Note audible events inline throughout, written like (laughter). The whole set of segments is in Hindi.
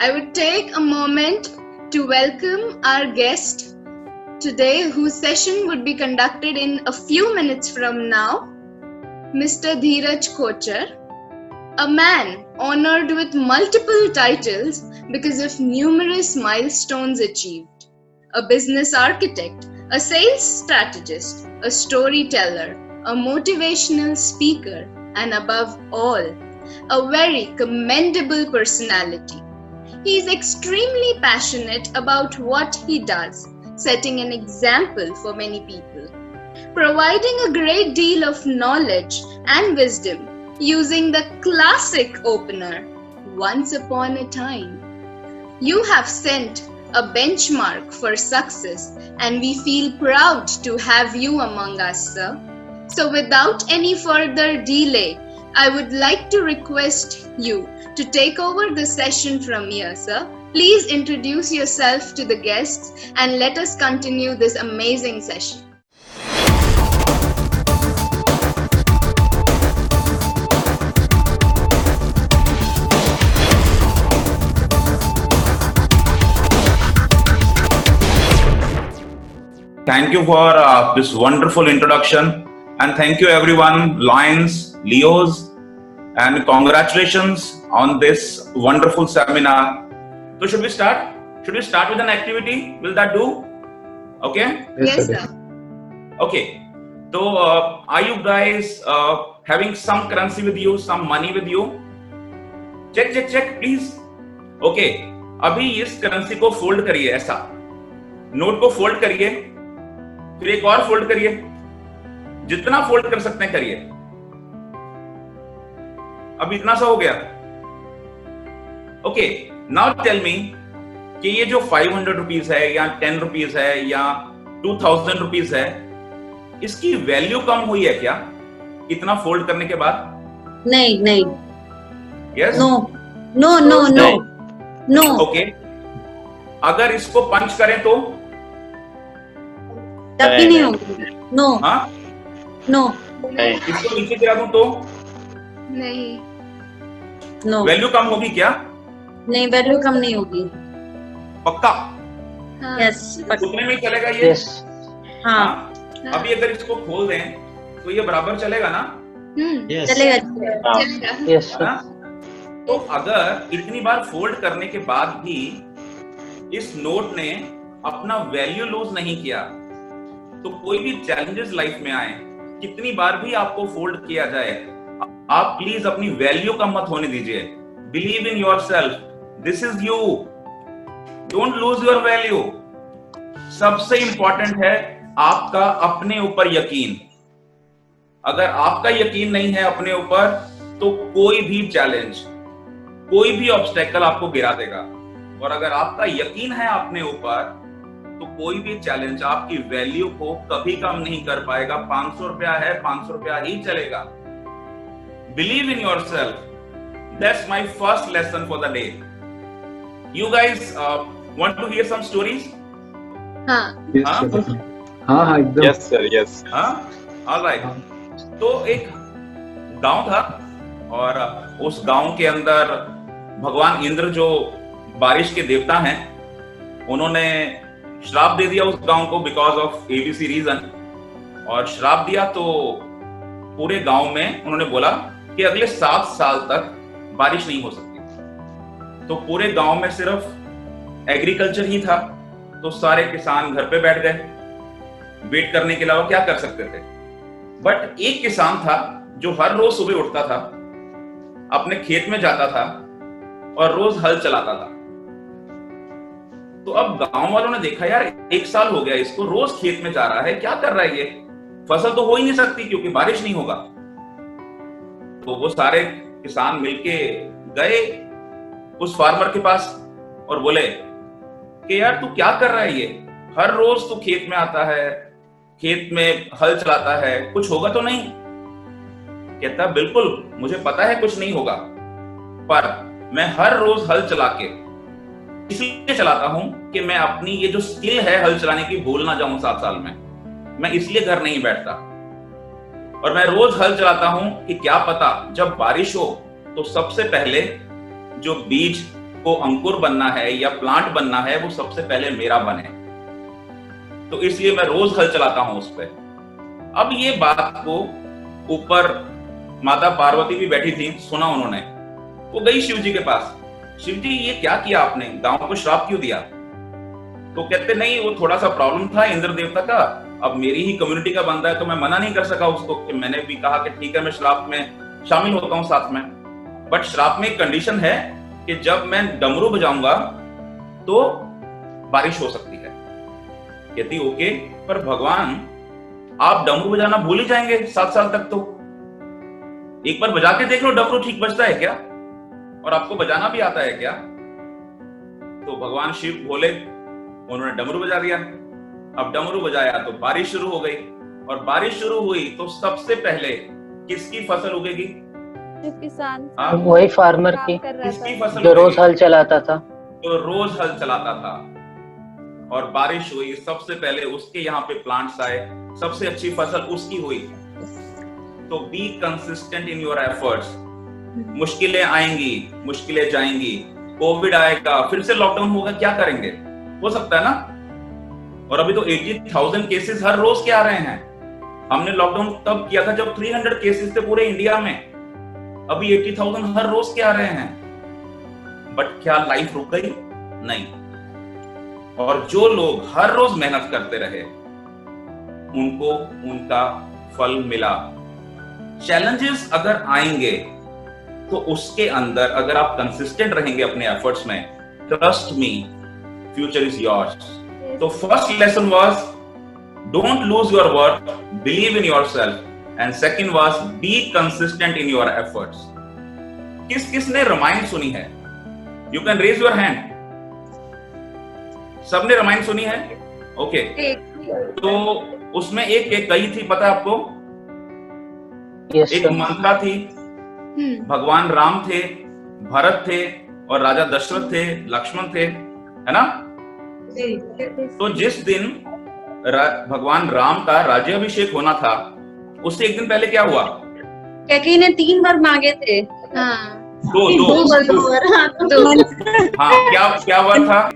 I would take a moment to welcome our guest today, whose session would be conducted in a few minutes from now, Mr. Dheeraj Kochar, a man honored with multiple titles because of numerous milestones achieved, a business architect, a sales strategist, a storyteller, a motivational speaker, and above all, a very commendable personality. He is extremely passionate about what he does, setting an example for many people, providing a great deal of knowledge and wisdom using the classic opener Once Upon a Time. You have sent a benchmark for success, and we feel proud to have you among us, sir. So, without any further delay, I would like to request you to take over the session from here, sir. Please introduce yourself to the guests and let us continue this amazing session. Thank you for uh, this wonderful introduction. And thank you, everyone, Lions, Leos, and congratulations on this wonderful seminar. So, should we start? Should we start with an activity? Will that do? Okay. Yes, sir. Okay. So, uh, are you guys uh, having some currency with you, some money with you? Check, check, check, please. Okay. अभी इस करेंसी को फोल्ड करिए ऐसा नोट को फोल्ड करिए फिर एक और फोल्ड करिए जितना फोल्ड कर सकते हैं करिए अब इतना सा हो गया। ओके नाउ टेल मी कि ये जो फाइव हंड्रेड रुपीज़ है या टेन रुपीज़ है या टू थाउज़ेंड रुपीज़ है इसकी वैल्यू कम हुई है क्या? इतना फोल्ड करने के बाद? नहीं नहीं। Yes no no no no no okay अगर इसको पंच करें तो? तब भी नहीं होगी। नो हाँ? नो इसको नीचे गिरा दूँ तो? नहीं। नो वैल्यू कम होगी क्या? नहीं वैल्यू कम नहीं होगी। पक्का? हाँ, यस उतने में ही चलेगा ये? हाँ। हाँ। अभी अगर इसको खोल दें तो ये बराबर चलेगा ना? हम्म, चलेगा चलेगा। चलेगा यस ना? तो अगर इतनी बार फोल्ड करने के बाद भी इस नोट ने अपना वैल्यू लूज नहीं किया तो कोई भी चैलेंजेस लाइफ में आए कितनी बार भी आपको फोल्ड किया जाए आप प्लीज़ अपनी वैल्यू कम मत होने दीजिए। Believe in yourself this is you don't lose your value सबसे इंपॉर्टेंट है आपका अपने ऊपर यकीन। अगर आपका यकीन नहीं है अपने ऊपर तो कोई भी चैलेंज कोई भी ऑब्स्टेकल आपको गिरा देगा। और अगर आपका यकीन है अपने ऊपर तो कोई भी चैलेंज आपकी वैल्यू को कभी कम नहीं कर पाएगा। 500 रुपया है 500 रुपया ही चलेगा। Believe in yourself that's my first lesson for the day you guys want to hear some stories हाँ। हाँ? हाँ हाँ एकदम। यस सर यस हाँ? ऑलराइट तो एक गाँव था और उस गाँव के अंदर भगवान इंद्र जो बारिश के देवता हैं उन्होंने श्राप दे दिया उस गाँव को बिकॉज़ ऑफ़ एबीसी रीजन और श्राप दिया तो पूरे गाँव में उन्होंने बोला कि अगले सात साल तक बारिश नहीं हो सकती। तो पूरे गाँव में सिर्फ़ एग्रीकल्चर ही था तो सारे किसान घर पे बैठ गए। वेट करने के अलावा क्या कर सकते थे? बट एक किसान था जो हर रोज सुबह उठता था, अपने खेत में जाता था और रोज हल चलाता था। तो अब गाँव वालों ने देखा, यार, एक साल हो गया, इसको रोज खेत में जा रहा है, क्या कर रहा है ये? फ़सल तो हो ही नहीं सकती क्योंकि बारिश नहीं होगा। तो वो सारे किसान मिलके गए उस फार्मर के पास और बोले कि यार तू क्या कर रहा है ये? हर रोज तू खेत में आता है, खेत में हल चलाता है, कुछ होगा तो नहीं? कहता, बिल्कुल, मुझे पता है कुछ नहीं होगा, पर मैं हर रोज हल चला के इसलिए चलाता हूँ कि मैं अपनी ये जो स्किल है हल चलाने की भूल ना जाऊँ सात साल में। मैं इसलिए घर नहीं बैठता। और मैं रोज हल चलाता हूँ कि क्या पता जब बारिश हो तो सबसे पहले जो बीज को अंकुर बनना है या प्लांट बनना है, वो सबसे पहले मेरा बने। तो इसलिए मैं रोज हल चलाता हूँ उस पर अब ये बात को ऊपर माता पार्वती भी बैठी थी, सुना उन्होंने। वो गई शिव जी के पास। शिव जी ये क्या किया आपने? गाँव को श्राप क्यों दिया? तो कहते, नहीं, वो थोड़ा सा प्रॉब्लम था इंद्र देवता का। अब मेरी ही कम्युनिटी का बंदा है तो मैं मना नहीं कर सका उसको कि मैंने भी कहा कि ठीक है, मैं श्राप में शामिल होता हूँ साथ में। बट श्राप में एक कंडीशन है कि जब मैं डमरू बजाऊँगा तो बारिश हो सकती है। कहती ओके, पर भगवान, आप डमरू बजाना भूल ही जाएँगे सात साल तक तो। एक बार बजा के देख लो, डमरू ठीक बजता है क्या? और आपको बजाना भी आता है क्या? तो भगवान शिव बोले, उन्होंने डमरू बजा दिया। अब डमरू बजाया तो बारिश शुरू हो गई। और बारिश शुरू हुई तो सबसे पहले किसकी फ़सल उगेगी? जो किसान हाँ, वही फार्मर की किसकी फ़सल जो रोज हल चलाता था। तो रोज हल चलाता था। और बारिश हुई सबसे पहले उसके यहाँ पे प्लांट्स आए सबसे अच्छी फ़सल उसकी हुई। तो be consistent in your efforts मुश्किलें आएँगी मुश्किलें जाएँगी। कोविड आएगा फिर से लॉकडाउन होगा क्या करेंगे? हो सकता है ना? और अभी तो 80,000 केसेस हर रोज के आ रहे हैं। हमने लॉकडाउन तब किया था जब 300 केसेस थे पूरे इंडिया में। अभी 80,000 हर रोज के आ रहे हैं। बट क्या लाइफ रुक गई? नहीं। और जो लोग हर रोज मेहनत करते रहे उनको उनका फल मिला। चैलेंजेस अगर आएँगे तो उसके अंदर अगर आप कंसिस्टेंट रहेंगे अपने एफर्ट्स में trust me future is yours तो first lesson was don't lose your work believe in yourself and second was be consistent in your efforts किस किसने रामायण सुनी है? You can raise your hand सबने रामायण सुनी है? Okay okay. तो उसमें एक एक कही थी पता आपको? यस एक मंत्रा थी। हम्म। भगवान राम थे भरत थे और राजा दशरथ थे लक्ष्मण थे है ना? तो जिस दिन रा- भगवान राम का राज्याभिषेक होना था उससे एक दिन पहले क्या हुआ? कैकी ने तीन बार मांगे थे। हाँ। दो दो। दो दो दो। हाँ, तो दो। हाँ क्या क्या हुआ था?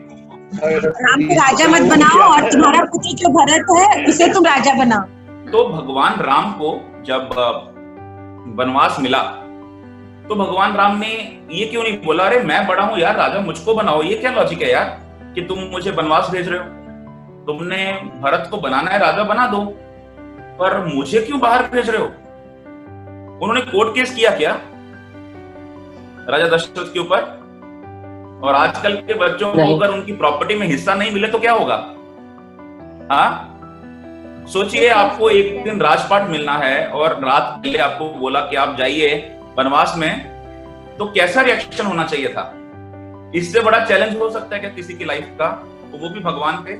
राम को राजा मत बनाओ और तुम्हारा पुत्र जो भरत है उसे तुम राजा बनाओ। तो भगवान राम को जब वनवास मिला तो भगवान राम ने ये क्यों नहीं बोला अरे मैं बड़ा हूँ यार राजा मुझको बनाओ ये क्या लॉजिक है यार? कि तुम मुझे वनवास भेज रहे हो। तुमने भरत को बनाना है राजा बना दो। पर मुझे क्यों बाहर भेज रहे हो? उन्होंने कोर्ट केस किया क्या? राजा दशरथ के ऊपर? और आजकल के बच्चों को अगर उनकी प्रॉपर्टी में हिस्सा नहीं मिले तो क्या होगा? हाँ? सोचिए आपको एक दिन राजपाट मिलना है और रात पहले आपको बोला कि आप जाइए वनवास में। तो कैसा रिएक्शन होना चाहिए था? इससे बड़ा चैलेंज हो सकता है क्या किसी की लाइफ का? तो वो भी भगवान पे।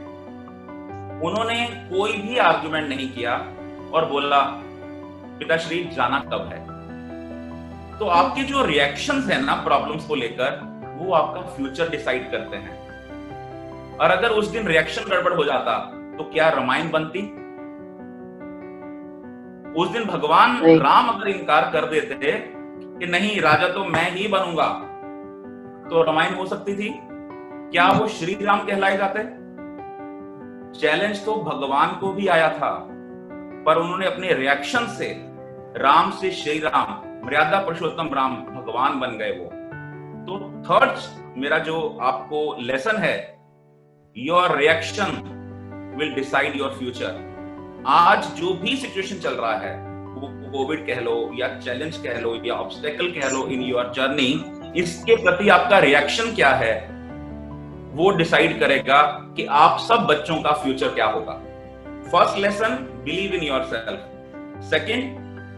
उन्होंने कोई भी आर्गुमेंट नहीं किया और बोला पिताश्री जाना कब है? तो आपके जो रिएक्शन है ना प्रॉब्लम्स को लेकर वो आपका फ्यूचर डिसाइड करते हैं। और अगर उस दिन रिएक्शन गड़बड़ हो जाता तो क्या रामायण बनती? उस दिन भगवान राम अगर इनकार कर देते कि नहीं राजा तो मैं ही बनूँगा। तो रामायण हो सकती थी। क्या वो श्री राम कहलाए जाते? चैलेंज तो भगवान को भी आया था, पर उन्होंने अपने रिएक्शन से राम से श्री राम, मर्यादा पुरुषोत्तम राम भगवान बन गए वो। तो थर्ड मेरा जो आपको लेसन है your reaction will decide your future आज जो भी सिचुएशन चल रहा है कोविड कह लो या चैलेंज कह लो या ऑब्स्टेकल कह लो इन योर जर्नी इसके प्रति आपका रिएक्शन क्या है? वो डिसाइड करेगा कि आप सब बच्चों का फ्यूचर क्या होगा। First lesson believe in yourself second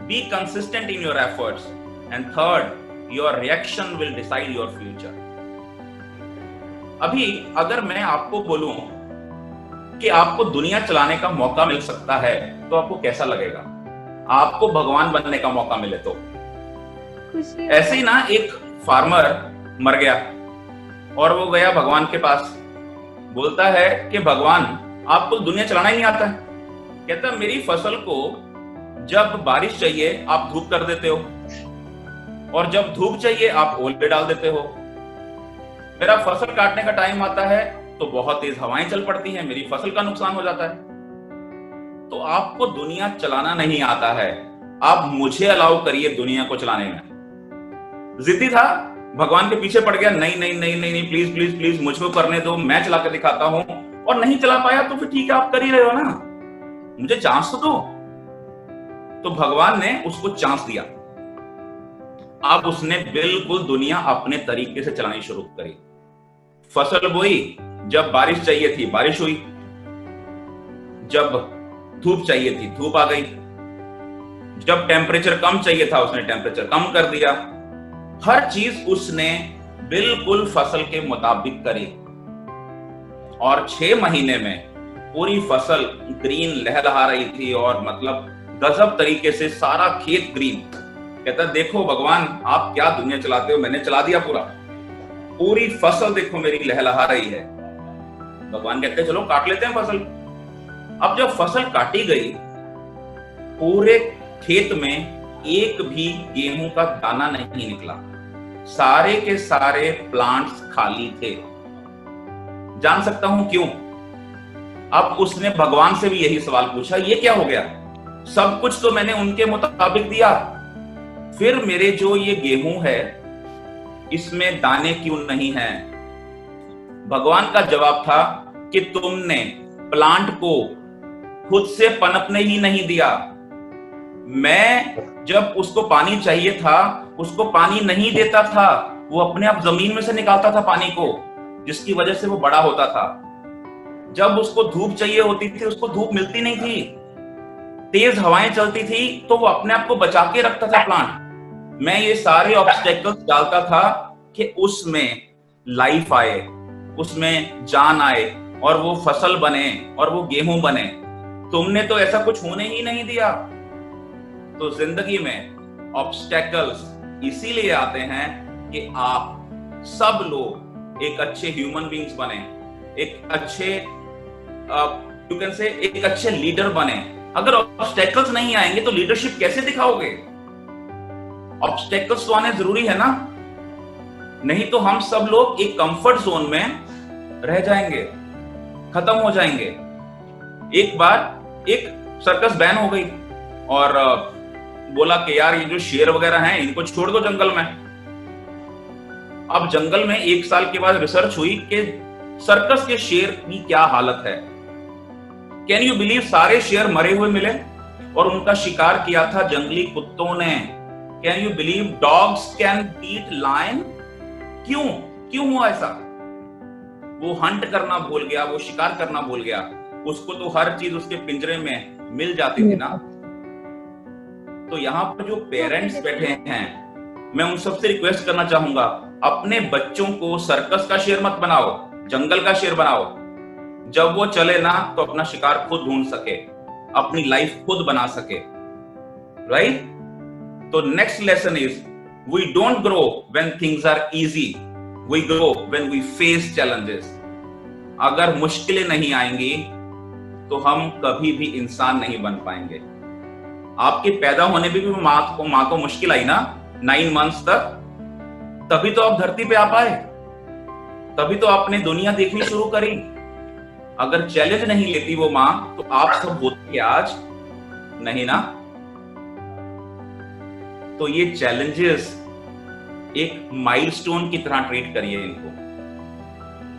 be consistent in your efforts and third your reaction will decide your future अभी अगर मैं आपको बोलूँ कि आपको दुनिया चलाने का मौका मिल सकता है तो आपको कैसा लगेगा? आपको भगवान बनने का मौका मिले तो। ऐसे ही ना एक फार्मर मर गया और वो गया भगवान के पास। बोलता है कि, भगवान आपको दुनिया चलाना ही नहीं आता है। कहता, मेरी फ़सल को जब बारिश चाहिए, आप धूप कर देते हो। और जब धूप चाहिए, आप ओले डाल देते हो। मेरा फ़सल काटने का टाइम आता है तो बहुत तेज हवाएँ चल पड़ती हैं। मेरी फ़सल का नुकसान हो जाता है। तो आपको दुनिया चलाना नहीं आता है। आप मुझे अलाउ करिए दुनिया को चलाने में। जिद्दी था, भगवान के पीछे पड़ गया, नहीं नहीं नहीं नहीं नहीं प्लीज़ प्लीज़ प्लीज़ मुझको करने दो, मैं चला के दिखाता हूँ, और नहीं चला पाया तो फिर ठीक है, आप कर ही रहे हो ना। मुझे चांस तो दो। तो भगवान ने उसको चांस दिया। अब उसने बिल्कुल दुनिया अपने तरीके से चलानी शुरू करी। फ़सल बोई, जब बारिश चाहिए थी, बारिश हुई। जब धूप चाहिए थी, धूप आ गई। जब टेम्परेचर कम चाहिए था, उसने टेम्परेचर कम कर दिया। हर चीज़ उसने बिल्कुल फ़सल के मुताबिक करी। और छह महीने में पूरी फ़सल ग्रीन लहलहा रही थी और मतलब गजब तरीके से सारा खेत ग्रीन। कहता देखो भगवान, आप क्या दुनिया चलाते हो? मैंने चला दिया पूरा। पूरी फ़सल देखो मेरी लहलहा रही है। भगवान कहते चलो काट लेते हैं फ़सल। अब जब फ़सल काटी गई, पूरे खेत में एक भी गेहूँ का दाना नहीं निकला। सारे के सारे प्लांट्स खाली थे। जान सकता हूँ क्यों? अब उसने भगवान से भी यही सवाल पूछा, ये क्या हो गया? सब कुछ तो मैंने उनके मुताबिक दिया। फिर मेरे जो ये गेहूँ है, इसमें दाने क्यों नहीं है? भगवान का जवाब था कि तुमने प्लांट को खुद से पनपने ही नहीं दिया। मैं जब उसको पानी चाहिए था, उसको पानी नहीं देता था, वो अपने आप ज़मीन में से निकालता था पानी को, जिसकी वजह से वो बड़ा होता था। जब उसको धूप चाहिए होती थी, उसको धूप मिलती नहीं थी, तेज हवाएँ चलती थी तो वो अपने आप को बचा के रखता था प्लांट मैं ये सारे ऑब्स्टेकल्स डालता था कि उसमें लाइफ आए, उसमें जान आए, और वो फ़सल बने, और वो गेहूँ बने। तुमने तो ऐसा कुछ होने ही नहीं दिया। तो ज़िंदगी में ऑब्स्टेकल्स इसीलिए आते हैं कि आप सब लोग एक अच्छे ह्यूमन बींग्स बने, एक अच्छे यू कैन से एक अच्छे लीडर बने। अगर ऑब्स्टेकल्स नहीं आएँगे तो लीडरशिप कैसे दिखाओगे? ऑब्स्टेकल्स तो आने ज़रूरी है ना? नहीं तो हम सब लोग एक कंफर्ट जोन में रह जाएँगे, खत्म हो जाएँगे। एक बार एक सर्कस बैन हो गई और बोला कि यार, ये जो शेर वगैरह हैं, इनको छोड़ दो जंगल में। अब जंगल में एक साल के बाद रिसर्च हुई कि सर्कस के शेर की क्या हालत है। कैन यू बिलीव सारे शेर मरे हुए मिले और उनका शिकार किया था जंगली कुत्तों ने? Can you believe dogs can beat lion क्यों? क्यों हुआ ऐसा? वो हंट करना भूल गया, वो शिकार करना भूल गया। उसको तो हर चीज़ उसके पिंजरे में मिल जाती थी ना। तो यहाँ पर जो पेरेंट्स बैठे हैं मैं उन सबसे रिक्वेस्ट करना चाहूँगा अपने बच्चों को सर्कस का शेर मत बनाओ जंगल का शेर बनाओ। जब वो चले ना तो अपना शिकार खुद ढूंढ सके अपनी लाइफ खुद बना सके। राइट तो next lesson is we don't grow when things are easy we grow when we face challenges अगर मुश्किलें नहीं आएँगी तो हम कभी भी इंसान नहीं बन पाएँगे। आपके पैदा होने में भी माँ को माँ को मुश्किल आई ना? नाइन मंथ्स तक। तभी तो आप धरती पे आ पाए। तभी तो आपने दुनिया देखनी शुरू करी। अगर चैलेंज नहीं लेती वो माँ तो आप सब होते आज, नहीं ना। तो ये चैलेंजेस एक माइलस्टोन की तरह ट्रीट करिए इनको।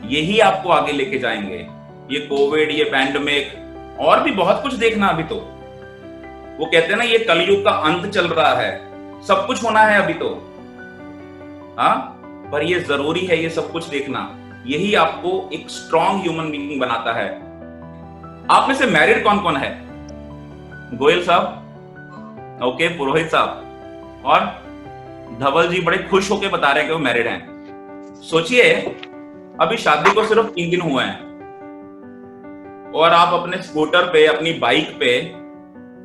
यही आपको आगे लेके जाएँगे। ये कोविड ये पैंडमिक और भी बहुत कुछ देखना अभी तो। वो कहते हैं ना, ये कलयुग का अंत चल रहा है। सब कुछ होना है अभी तो। हाँ? पर ये ज़रूरी है ये सब कुछ देखना। यही आपको एक स्ट्रॉन्ग ह्यूमन बीइंग बनाता है। आप में से मैरिड कौन कौन है? गोयल साहब? ओके पुरोहित साहब। और धवल जी बड़े खुश होके बता रहे हैं कि वो मैरिड हैं। सोचिए, अभी शादी को सिर्फ़ तीन दिन हुए हैं। और आप अपने स्कूटर पे, अपनी बाइक पे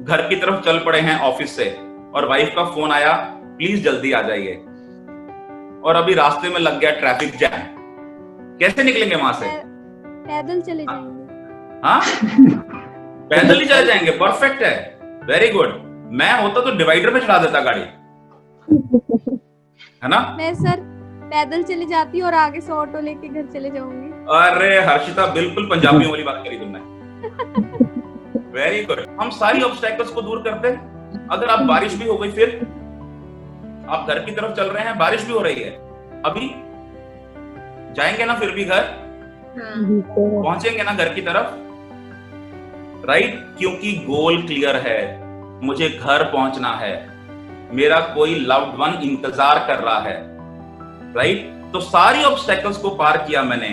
घर की तरफ़ चल पड़े हैं ऑफ़िस से और वाइफ का फ़ोन आया प्लीज़ जल्दी आ जाइए. और अभी रास्ते में लग गया ट्रैफ़िक जैम कैसे निकलेंगे वहाँ से? पैदल चले जाएँगे। हाँ? पैदल ही चले जाएँगे परफेक्ट है। वेरी गुड मैं होता तो डिवाइडर पे चढ़ा देता गाड़ी। है ना? मैं सर पैदल चले जाती हूँ और आगे से ऑटो लेके घर चले जाऊँगी। अरे हर्षिता बिल्कुल पंजाबियों वाली बात करी तुमने। (laughs) वेरी गुड हम सारी ऑब्स्टेकल्स को दूर करते हैं। अगर आप बारिश भी हो गई फिर आप घर की तरफ़ चल रहे हैं बारिश भी हो रही है। अभी जाएँगे ना फिर भी घर? हाँ पहुँचेंगे ना घर की तरफ़? राइट क्योंकि गोल क्लियर है। मुझे घर पहुँचना है। मेरा कोई लव्ड वन इंतज़ार कर रहा है। राइट तो सारी ऑब्स्टेकल्स को पार किया मैंने।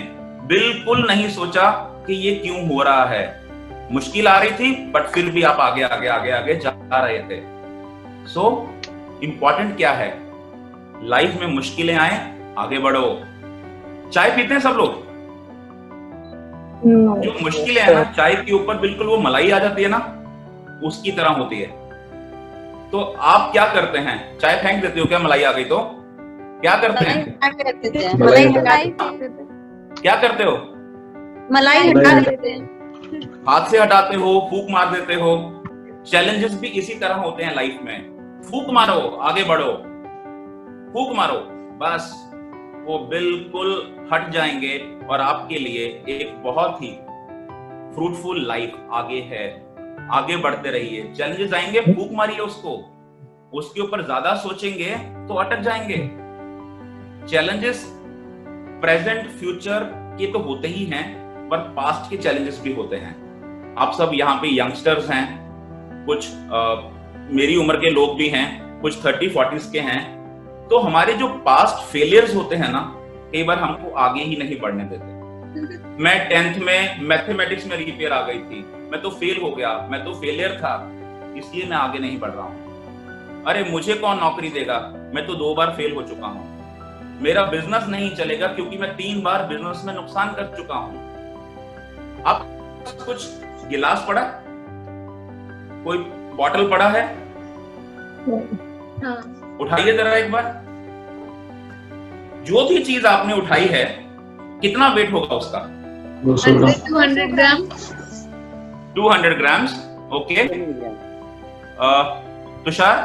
बिल्कुल नहीं सोचा कि ये क्यों हो रहा है। मुश्किल आ रही थी बट फिर भी आप आगे आगे आगे आगे जा रहे थे। सो so, इंपॉर्टेंट क्या है? लाइफ में मुश्किलें आए आगे बढ़ो। चाय पीते हैं सब लोग? जो मुश्किलें है ना चाय के ऊपर बिल्कुल वो मलाई आ जाती है ना उसकी तरह होती है। तो आप क्या करते हैं? चाय फेंक देते हो क्या? मलाई आ गई तो? क्या करते हैं। क्या करते हो? मलाई हटा देते हैं। हाथ से हटाते हो, फूक मार देते हो। चैलेंजेस भी इसी तरह होते हैं लाइफ में। फूक मारो, आगे बढ़ो। फूक मारो। बस, वो बिल्कुल हट जाएँगे और आपके लिए एक बहुत ही फ्रूटफुल लाइफ आगे है। आगे बढ़ते रहिए। चैलेंजेस आएँगे, फूक मारिए उसको। उसके ऊपर ज़्यादा सोचेंगे तो अटक जाएँगे। चैलेंजेस प्रेजेंट फ्यूचर के तो होते ही हैं। पर पास्ट के चैलेंजेस भी होते हैं। आप सब यहाँ पे यंगस्टर्स हैं कुछ अ, मेरी उम्र के लोग भी हैं कुछ थर्टी फोर्टीज के हैं। तो हमारे जो पास्ट फेलियर्स होते हैं ना कई बार हमको आगे ही नहीं बढ़ने देते। (laughs) मैं टेंथ में मैथमेटिक्स में रिपेयर आ गई थी। मैं तो फेल हो गया मैं तो फेलियर था इसलिए मैं आगे नहीं बढ़ रहा हूँ। अरे मुझे कौन नौकरी देगा? मैं तो दो बार फेल हो चुका हूँ। मेरा बिज़नेस नहीं चलेगा क्योंकि मैं तीन बार बिज़नेस में नुकसान कर चुका हूँ। आप कुछ गिलास पड़ा कोई बॉटल पड़ा है? हाँ। उठाइए जरा एक बार। जो भी चीज़ आपने उठाई है कितना वेट होगा उसका? दो सौ gram. Hundred two hundred gram 200 grams. Okay. Tushar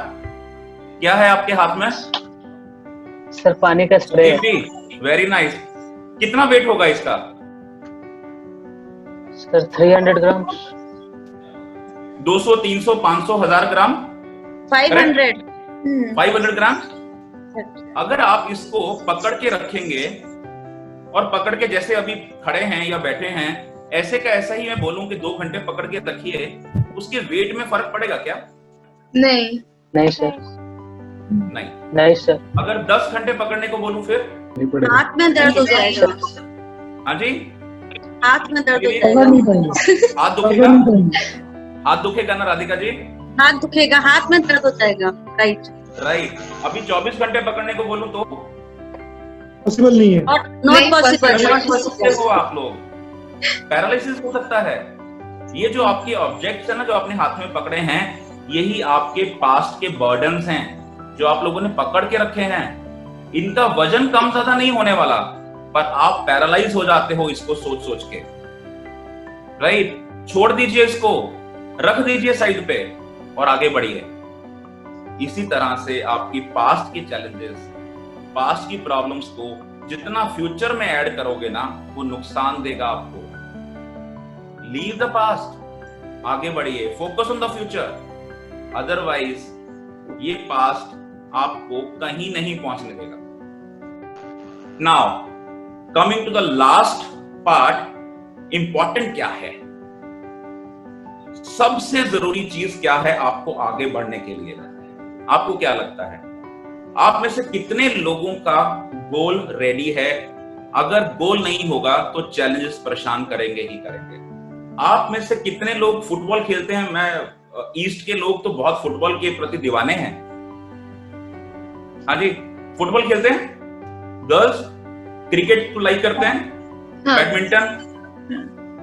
क्या है आपके हाथ में? सर पानी का स्प्रे। वेरी नाइस कितना वेट होगा इसका? Sir three hundred gram? 200 300 500 हज़ार ग्राम? फाइव हंड्रेड 500 ग्राम? अगर आप इसको पकड़ के रखेंगे और पकड़ के जैसे अभी खड़े हैं या बैठे हैं ऐसे का ऐसा ही मैं बोलूँ कि दो घंटे पकड़ के रखिए उसके वेट में फ़र्क पड़ेगा क्या? नहीं। नहीं सर नहीं। नहीं सर अगर 10 घंटे पकड़ने को बोलूँ फिर? हाथ में दर्द हो जाएगा। हाँ जी? हाथ में दर्द हो जाएगा हाथ दुखेगा हाथ दुखेगा ना राधिका जी? हाथ दुखेगा हाथ में दर्द हो जाएगा। राइट राइट अभी 24 घंटे पकड़ने को बोलूँ तो? पॉसिबल नहीं है। नॉट पॉसिबल नॉट पॉसिबल हो आप लोग। पैरालिसिस हो सकता है। ये जो आपके ऑब्जेक्ट्स है ना जो आपने हाथ में पकड़े हैं यही आपके पास्ट के बर्डन हैं जो आप लोगों ने पकड़ के रखे हैं। इनका वज़न कम ज़्यादा नहीं होने वाला। पर आप पैरालाइज हो जाते हो इसको सोच सोच के। राइट छोड़ दीजिए इसको। रख दीजिए साइड पे और आगे बढ़िए। इसी तरह से आपकी पास्ट के चैलेंजेस पास्ट की प्रॉब्लम्स को जितना फ्यूचर में ऐड करोगे ना, वो नुकसान देगा आपको। लीव द पास्ट आगे बढ़िए। Focus on the future otherwise ये पास्ट आपको कहीं नहीं पहुँचने देगा। Now coming to the last part important क्या है? सबसे ज़रूरी चीज़ क्या है आपको आगे बढ़ने के लिए? आपको क्या लगता है? आप में से कितने लोगों का गोल रेडी है? अगर गोल नहीं होगा तो चैलेंजेस परेशान करेंगे ही करेंगे। आप में से कितने लोग फुटबॉल खेलते हैं? मैं ईस्ट के लोग तो बहुत फुटबॉल के प्रति दीवाने हैं। हाँ जी फुटबॉल खेलते हैं? गर्ल्स क्रिकेट को लाइक करते हैं? हाँ। बैडमिंटन?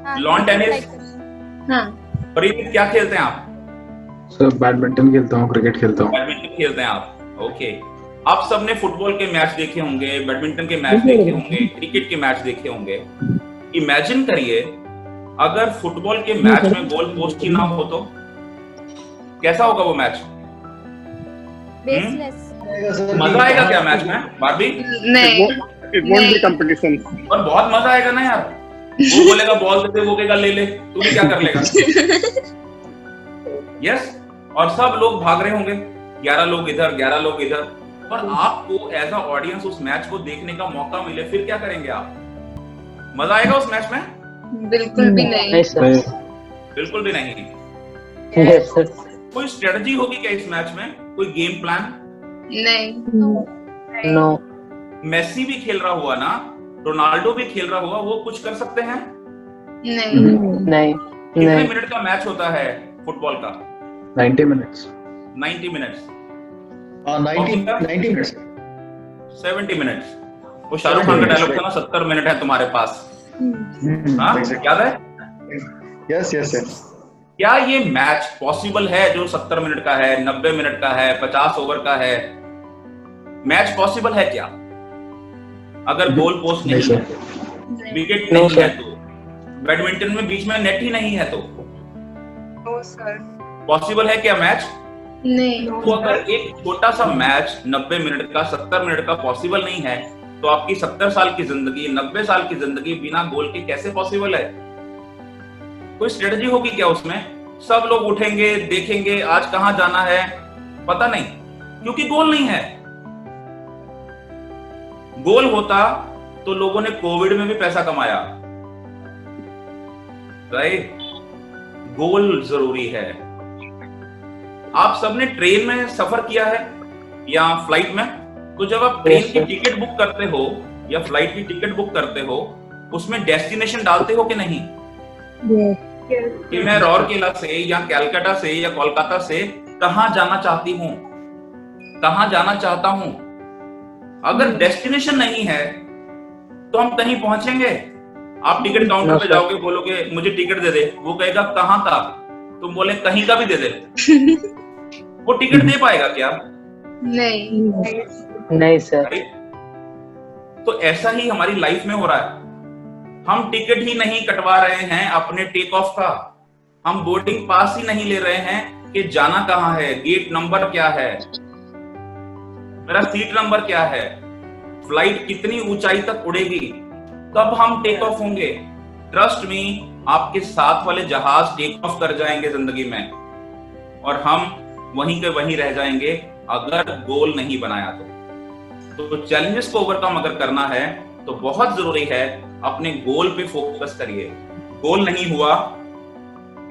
हाँ, Lawn tennis? like करते हैं। हाँ। क्या खेलते हैं आप? सर बैडमिंटन खेलता हूँ क्रिकेट खेलता हूँ। बैडमिंटन खेलते हैं आप? ओके आप सबने फुटबॉल के मैच देखे होंगे बैडमिंटन के मैच देखे होंगे क्रिकेट के मैच देखे होंगे। इमेजिन करिए अगर फुटबॉल के मैच में गोल पोस्ट ही ना हो तो? कैसा होगा वो मैच मज़ा आएगा क्या मैच में? बारबी? नहीं। It won't be competition. और बहुत मज़ा आएगा ना यार। वो बोलेगा बॉल दे दे वो कहेगा ले ले तू भी क्या कर लेगा? (laughs) यस और सब लोग भाग रहे होंगे। ग्यारह लोग इधर ग्यारह लोग इधर। और आपको एज अ ऑडियंस उस मैच को देखने का मौका मिले फिर क्या करेंगे आप? मज़ा आएगा उस मैच में? बिल्कुल भी नहीं। नहीं सर बिल्कुल भी नहीं। यस सर कोई स्ट्रेटजी होगी क्या इस मैच में? कोई गेम प्लान नहीं। नो मेसी भी खेल रहा हुआ ना? रोनाल्डो भी खेल रहा हुआ वो कुछ कर सकते हैं? नहीं। नहीं। कितने नहीं। मिनट का मैच होता है फुटबॉल का? 90 मिनट्स। 90 मिनट्स। हाँ 90 90 मिनट्स। 70 मिनट्स। वो शाहरुख खान का डायलॉग था ना 70 मिनट है तुम्हारे पास। हाँ? याद है? यस यस यस क्या ये मैच पॉसिबल है जो 70 मिनट का है 90 मिनट का है 50 ओवर का है? मैच पॉसिबल है क्या? अगर गोल पोस्ट नहीं है विकेट No, नहीं है तो बैडमिंटन में बीच में नेट ही नहीं है तो। पॉसिबल है क्या मैच नहीं। तो अगर एक छोटा सा मैच 90 मिनट का 70 मिनट का पॉसिबल नहीं है तो आपकी 70 साल की ज़िंदगी 90 साल की ज़िंदगी बिना गोल के कैसे पॉसिबल है? कोई स्ट्रेटजी होगी क्या उसमें? सब लोग उठेंगे देखेंगे आज कहाँ जाना है? पता नहीं। क्योंकि गोल नहीं है। गोल होता तो लोगों ने कोविड में भी पैसा कमाया। राइट? गोल ज़रूरी है। आप सबने ट्रेन में सफ़र किया है या फ़्लाइट में? तो जब आप ट्रेन की टिकट बुक करते हो या फ़्लाइट की टिकट बुक करते हो उसमें डेस्टिनेशन डालते हो कि नहीं? कि मैं रौरकेला से या कैलकाटा से या कोलकाता से कहा जाना चाहती हूँ? कहा जाना चाहता हूँ? अगर डेस्टिनेशन नहीं है तो हम कहीं पहुँचेंगे? आप टिकट काउंटर पे जाओगे बोलोगे मुझे टिकट दे दे। वो कहेगा कहाँ का तुम बोले कहीं का भी दे दे। (laughs) वो टिकट दे पाएगा क्या? नहीं। नहीं सर तो ऐसा ही हमारी लाइफ में हो रहा है। हम टिकट ही नहीं कटवा रहे हैं अपने टेक ऑफ़ का। हम बोर्डिंग पास ही नहीं ले रहे हैं कि जाना कहाँ है गेट नंबर क्या है। मेरा सीट नंबर क्या है? फ़्लाइट कितनी ऊंचाई तक उड़ेगी? कब हम टेक ऑफ़ होंगे? ट्रस्ट मी आपके साथ वाले जहाज़ टेक ऑफ़ कर जाएँगे ज़िंदगी में। और हम वहीं के वहीं रह जाएँगे, अगर गोल नहीं बनाया तो। तो चैलेंजेस को ओवरकम अगर करना है तो बहुत ज़रूरी है अपने गोल पे फोकस करिए। गोल नहीं हुआ,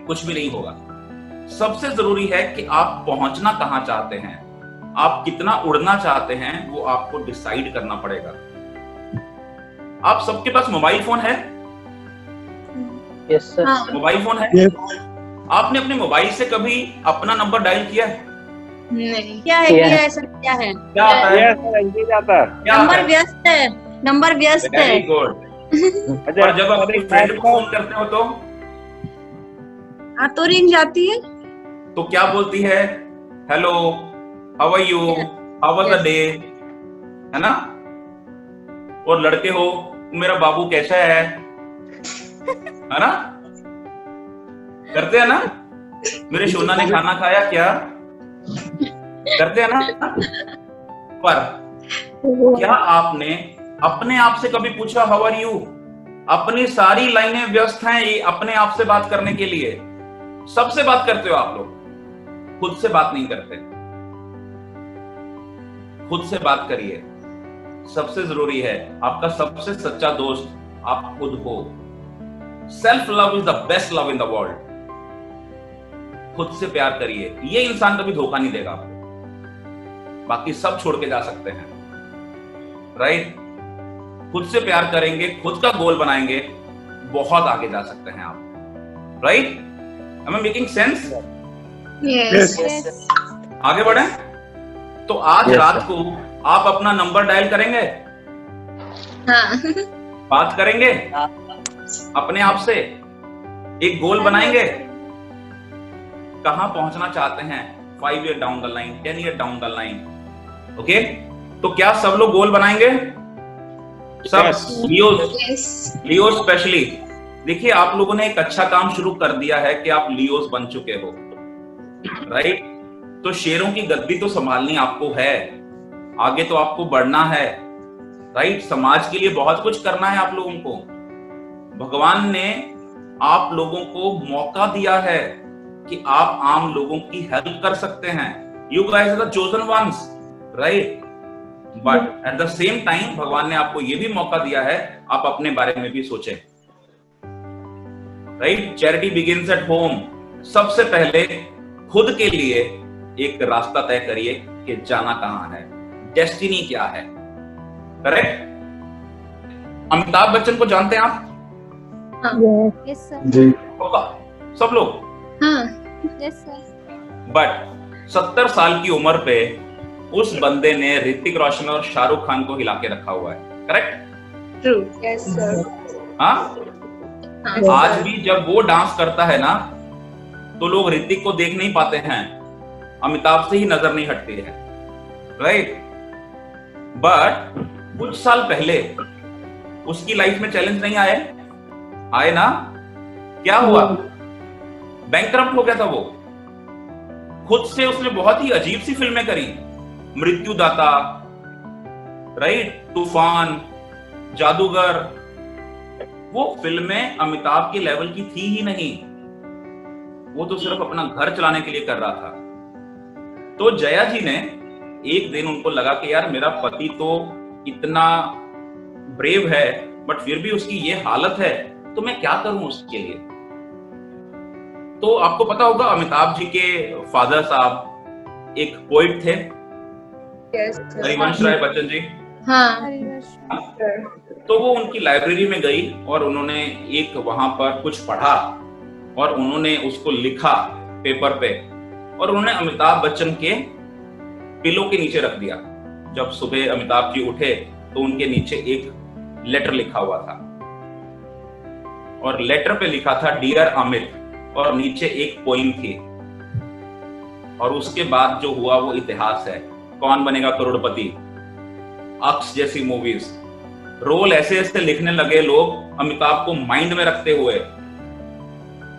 कुछ भी नहीं होगा। सबसे ज़रूरी है कि आप पहुँचना कहाँ चाहते हैं। आप कितना उड़ना चाहते हैं वो आपको डिसाइड करना पड़ेगा। आप सबके पास मोबाइल फ़ोन है? यस सर हाँ। मोबाइल फ़ोन है? आपने अपने मोबाइल से कभी अपना नंबर डायल किया है? नहीं। क्या है? क्या क्या है? है सर क्या है? क्या आता है? Yes, है। नंबर है? व्यस्त है। नंबर व्यस्त है। वेरी गुड अच्छा। और जब अपने फ्रेंड को फ़ोन करते हो तो? हाँ तो रिंग जाती है। तो क्या बोलती है? Hello how are you how was the day है ना? और लड़के हो मेरा बाबू कैसा है? (laughs) है ना? करते हैं ना? मेरे सोना ने खाना खाया क्या? करते हैं ना? पर क्या आपने अपने आप से कभी पूछा हाउ आर यू अपनी सारी लाइनें व्यस्त हैं ये अपने आप से बात करने के लिए। सबसे बात करते हो आप लोग। खुद से बात नहीं करते। खुद से बात करिए। सबसे ज़रूरी है आपका सबसे सच्चा दोस्त आप खुद हो। Self love is the best love in the world खुद से प्यार करिए। ये इंसान कभी धोखा नहीं देगा आपको। बाकी सब छोड़ के जा सकते हैं। राइट खुद से प्यार करेंगे खुद का गोल बनाएँगे बहुत आगे जा सकते हैं आप। Right am i making sense? Yes आगे बढ़े। तो आज Yes, रात को आप अपना नंबर डायल करेंगे? हाँ। बात करेंगे? अपने आप से एक गोल बनाएँगे? कहाँ पहुँचना चाहते हैं? Five year down the line ten year down the line okay तो क्या सब लोग गोल बनाएँगे? सब. लियो लियो स्पेशली देखिए आप लोगों ने एक अच्छा काम शुरू कर दिया है कि आप लियोस बन चुके हो। राइट तो शेरों की गद्दी तो संभालनी आपको है। आगे तो आपको बढ़ना है। राइट समाज के लिए बहुत कुछ करना है आप लोगों को। भगवान ने आप लोगों को मौका दिया है कि आप आम लोगों की हेल्प कर सकते हैं। You guys are the chosen ones right but at the same time भगवान ने आपको यह भी मौका दिया है, आप अपने बारे में भी सोचें। Right charity begins at home सबसे पहले खुद के लिए एक रास्ता तय करिए कि जाना कहाँ है। डेस्टिनी क्या है? करेक्ट अमिताभ बच्चन को जानते हैं आप? यस जी। सब लोग? हाँ। यस बट सत्तर साल की उम्र पे उस बंदे ने ऋतिक रोशन और शाहरुख खान को हिला के रखा हुआ है। करेक्ट ट्रू यस सर हाँ? हाँ आज भी जब वो डांस करता है ना तो लोग ऋतिक को देख नहीं पाते हैं। अमिताभ से ही नज़र नहीं हटती है। राइट बट कुछ साल पहले उसकी लाइफ में चैलेंज नहीं आए आए ना? क्या हुआ? बैंक हो गया था वो। खुद से उसने बहुत ही अजीब सी फ़िल्में करी। मृत्युदाता राइट तूफ़ान जादूगर। वो फ़िल्में अमिताभ के लेवल की थी ही नहीं। वो तो सिर्फ़ अपना घर चलाने के लिए कर रहा था। तो जया जी ने एक दिन उनको लगा कि यार मेरा पति तो इतना ब्रेव है बट फिर भी उसकी ये हालत है तो मैं क्या करूँ उसके लिए? तो आपको पता होगा अमिताभ जी के फादर साहब एक पोइट थे। हरिवंश राय बच्चन जी। हाँ। तो वो उनकी लाइब्रेरी में गई और उन्होंने एक वहाँ पर कुछ पढ़ा और उन्होंने उसको लिखा पेपर पे। और उन्होंने अमिताभ बच्चन के पिलो के नीचे रख दिया। जब सुबह अमिताभ जी उठे तो उनके नीचे एक लेटर लिखा हुआ था। और लेटर पे लिखा था डियर अमित और नीचे एक पोइम थी। और उसके बाद जो हुआ, वो इतिहास है। कौन बनेगा करोड़पति? अक्स जैसी मूवीज़ रोल ऐसे ऐसे लिखने लगे लोग अमिताभ को माइंड में रखते हुए।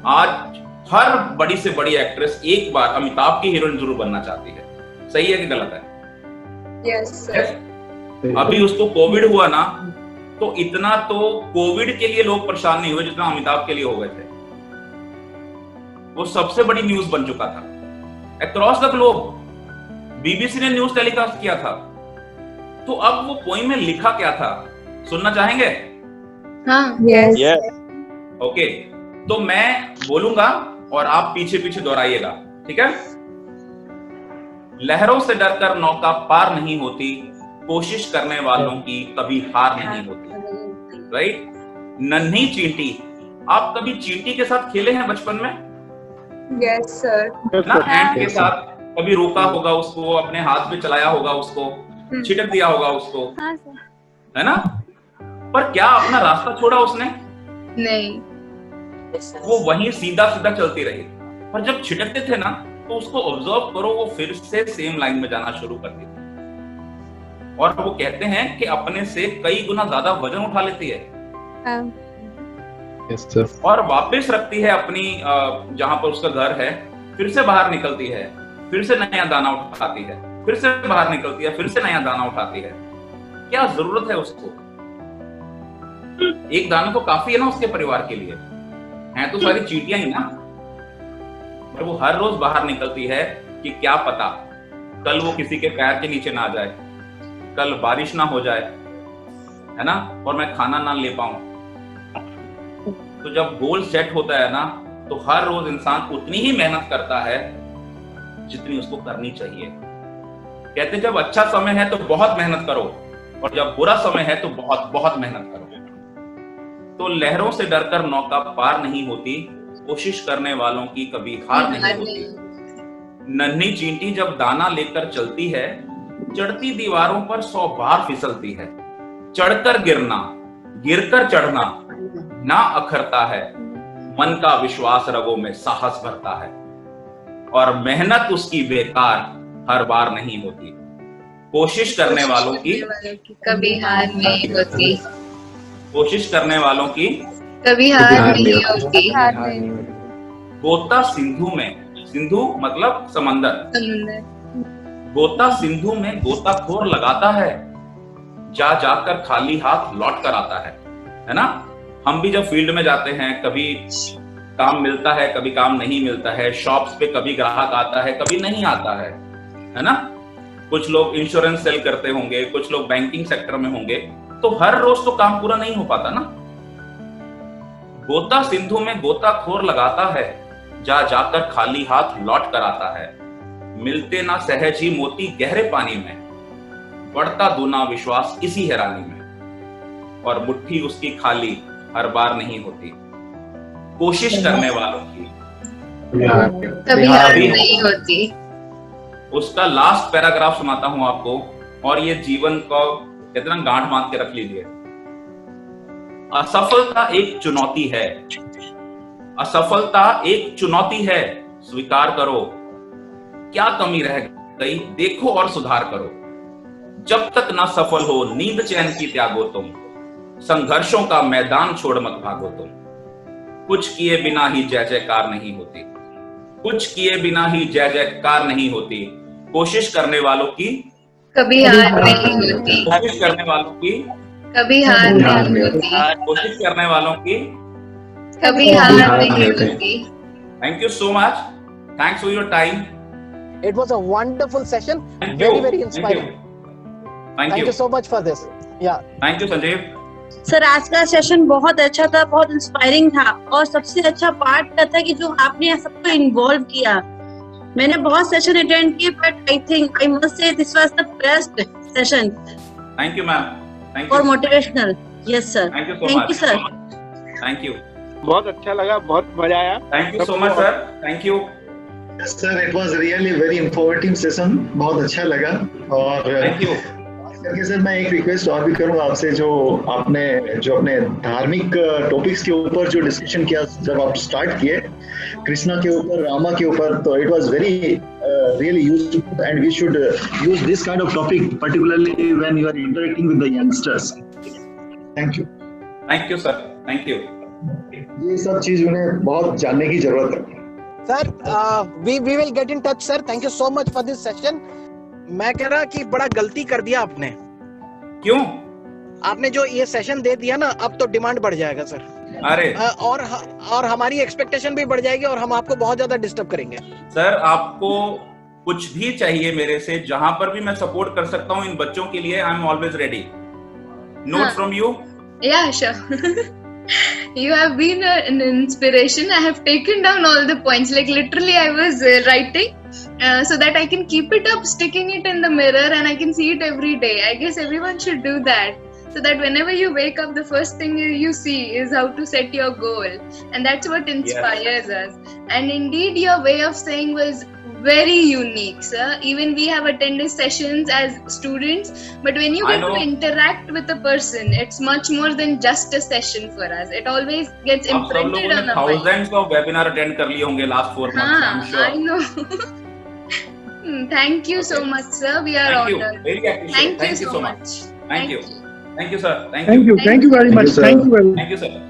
आज हर बड़ी से बड़ी एक्ट्रेस एक बार अमिताभ की हीरोइन ज़रूर बनना चाहती है। सही है कि गलत है? यस सर अभी उसको कोविड हुआ ना तो इतना तो कोविड के लिए लोग परेशान नहीं हुए जितना अमिताभ के लिए हो गए थे। वो सबसे बड़ी न्यूज़ बन चुका था। अक्रॉस द ग्लोब बीबीसी ने न्यूज़ टेलीकास्ट किया था। तो अब वो पोइम में लिखा क्या था? सुनना चाहेंगे? हाँ। यस ओके तो मैं बोलूँगा और आप पीछे पीछे दोहराइएगा ठीक है? लहरों से डरकर नौका पार नहीं होती कोशिश करने वालों की कभी हार नहीं होती राइट नन्ही चींटी आप कभी चींटी के साथ खेले हैं बचपन में? यस सर ना एंट के साथ कभी रोका होगा उसको अपने हाथ में चलाया होगा उसको छिटक दिया होगा उसको हाँ सर है ना? पर क्या अपना रास्ता छोड़ा उसने? नहीं। वो वहीं सीधा सीधा चलती रही। पर जब छिटकते थे ना तो उसको ऑब्ज़र्व करो वो फिर से सेम लाइन में जाना शुरू कर देती और वो कहते हैं कि अपने से कई गुना ज़्यादा वज़न उठा लेती है। हाँ। यस सर और वापस रखती है अपनी जहाँ पर उसका घर है फिर से बाहर निकलती है फिर से नया दाना उठाती है फिर से बाहर निकलती है फिर से नया दाना उठाती है। क्या ज़रूरत है उसको? एक दाना तो काफ़ी है ना उसके परिवार के लिए। हैं तो सारी चीटियाँ ही ना? पर वो हर रोज बाहर निकलती है कि क्या पता कल वो किसी के पैर के नीचे ना जाए कल बारिश ना हो जाए है ना? और मैं खाना ना ले पाऊँ। तो जब गोल सेट होता है ना तो हर रोज इंसान उतनी ही मेहनत करता है जितनी उसको करनी चाहिए। कहते हैं, जब अच्छा समय है तो बहुत मेहनत करो और जब बुरा समय है तो बहुत बहुत मेहनत करो। तो लहरों से डरकर नौका पार नहीं होती कोशिश करने वालों की कभी हार नहीं होती। नन्ही चींटी जब दाना लेकर चलती है चढ़ती दीवारों पर सौ बार फिसलती है। चढ़कर गिरना गिरकर चढ़ना ना अखरता है मन का विश्वास रगों में साहस भरता है। और मेहनत उसकी बेकार हर बार नहीं होती। कोशिश करने वालों की कभी हार नहीं होती। कोशिश करने वालों की कभी हार नहीं होती। गोता सिंधु में सिंधु मतलब समंदर। गोता सिंधु में गोताखोर लगाता है जा जाकर खाली हाथ लौट कर आता है है ना? हम भी जब फ़ील्ड में जाते हैं कभी काम मिलता है कभी काम नहीं मिलता है शॉप्स पे कभी ग्राहक आता है कभी नहीं आता है है ना? कुछ लोग इंश्योरेंस सेल करते होंगे कुछ लोग बैंकिंग सेक्टर में होंगे तो हर रोज तो काम पूरा नहीं हो पाता ना। गोता सिंधु में गोताखोर लगाता है जा जाकर खाली हाथ लौट कर आता है। मिलते ना सहज ही मोती गहरे पानी में बढ़ता दूना विश्वास इसी हैरानी में। और मुट्ठी उसकी खाली हर बार नहीं होती। कोशिश करने वालों की। कभी हार नहीं होती। उसका लास्ट पैराग्राफ सुनाता हूँ आपको और ये जीवन को कितना गांठ बाँध के रख लीजिए। असफलता एक चुनौती है। असफलता एक चुनौती है। स्वीकार करो। क्या कमी रह गई? देखो और सुधार करो। जब तक ना सफल हो, नींद चैन की त्यागो तुम। संघर्षों का मैदान छोड़ मत भागो तुम। कुछ किए बिना ही जय जयकार नहीं होती। कुछ किए बिना ही जय जयकार नहीं होती। कोशिश करने वालों की कभी हार नहीं होती। कोशिश करने वालों की। कभी हार नहीं होती। कोशिश करने वालों की। कभी हार नहीं होती। Thank you so much thanks for your time It was a wonderful session. Thank you Very, very thank you inspiring. Thank Thank you you so much for this. Yeah. Thank you Sanjeev sir आज का सेशन बहुत अच्छा था बहुत इंस्पायरिंग था। और सबसे अच्छा पार्ट का था कि जो आपने सबको इन्वॉल्व किया मैंने बहुत सेशन अटेंड किए but I think I must say this was the best session thank you ma'am thank you you motivational yes sir thank you so thank you sir thank you बहुत अच्छा लगा बहुत मज़ा आया। Thank you so much sir thank you sir it was really very informative session बहुत अच्छा लगा। और थैंक यू करके सर मैं एक रिक्वेस्ट और भी करूँगा आपसे जो आपने जो अपने धार्मिक टॉपिक्स के ऊपर जो डिस्कशन किया जब आप स्टार्ट किए कृष्णा के ऊपर रामा के ऊपर तो it was very really useful and we should use this kind of topic particularly when you are interacting with the youngsters thank you thank you sir thank you ये सब चीज़ उन्हें बहुत जानने की ज़रूरत है। Sir, uh, we we will get in touch, sir. Thank you so much for this session. मैं कह रहा कि बड़ा गलती कर दिया आपने क्यों आपने जो ये सेशन दे दिया ना अब तो डिमांड बढ़ जाएगा सर अरे और और हमारी एक्सपेक्टेशन भी बढ़ जाएगी और हम आपको बहुत ज़्यादा डिस्टर्ब करेंगे सर आपको कुछ भी चाहिए मेरे से जहाँ पर भी मैं सपोर्ट कर सकता हूँ इन बच्चों के लिए I am always ready note. From you Yeah, sure. (laughs) you have been an inspiration. I have taken down all the points. Like literally, I was uh, writing Uh, so that I can keep it up, sticking it in the mirror, and I can see it every day. I guess everyone should do that. So that whenever you wake up, the first thing you see is how to set your goal. And that's what inspires yeah. us. And indeed, your way of saying was very unique, sir. Even we have attended sessions as students, but when you get to interact with a person, it's much more than just a session for us. It always gets imprinted on our thousands mind. of webinars attend last four months. I'm sure. I know. (laughs) Hmm, thank you okay. so much, sir. We are Thank honored. You. Very appreciate. Thank, Thank you, you so much. much. Thank, Thank you. you. Thank you, sir. Thank, Thank you. you. Thank you very much. Thank you. Thank you, sir.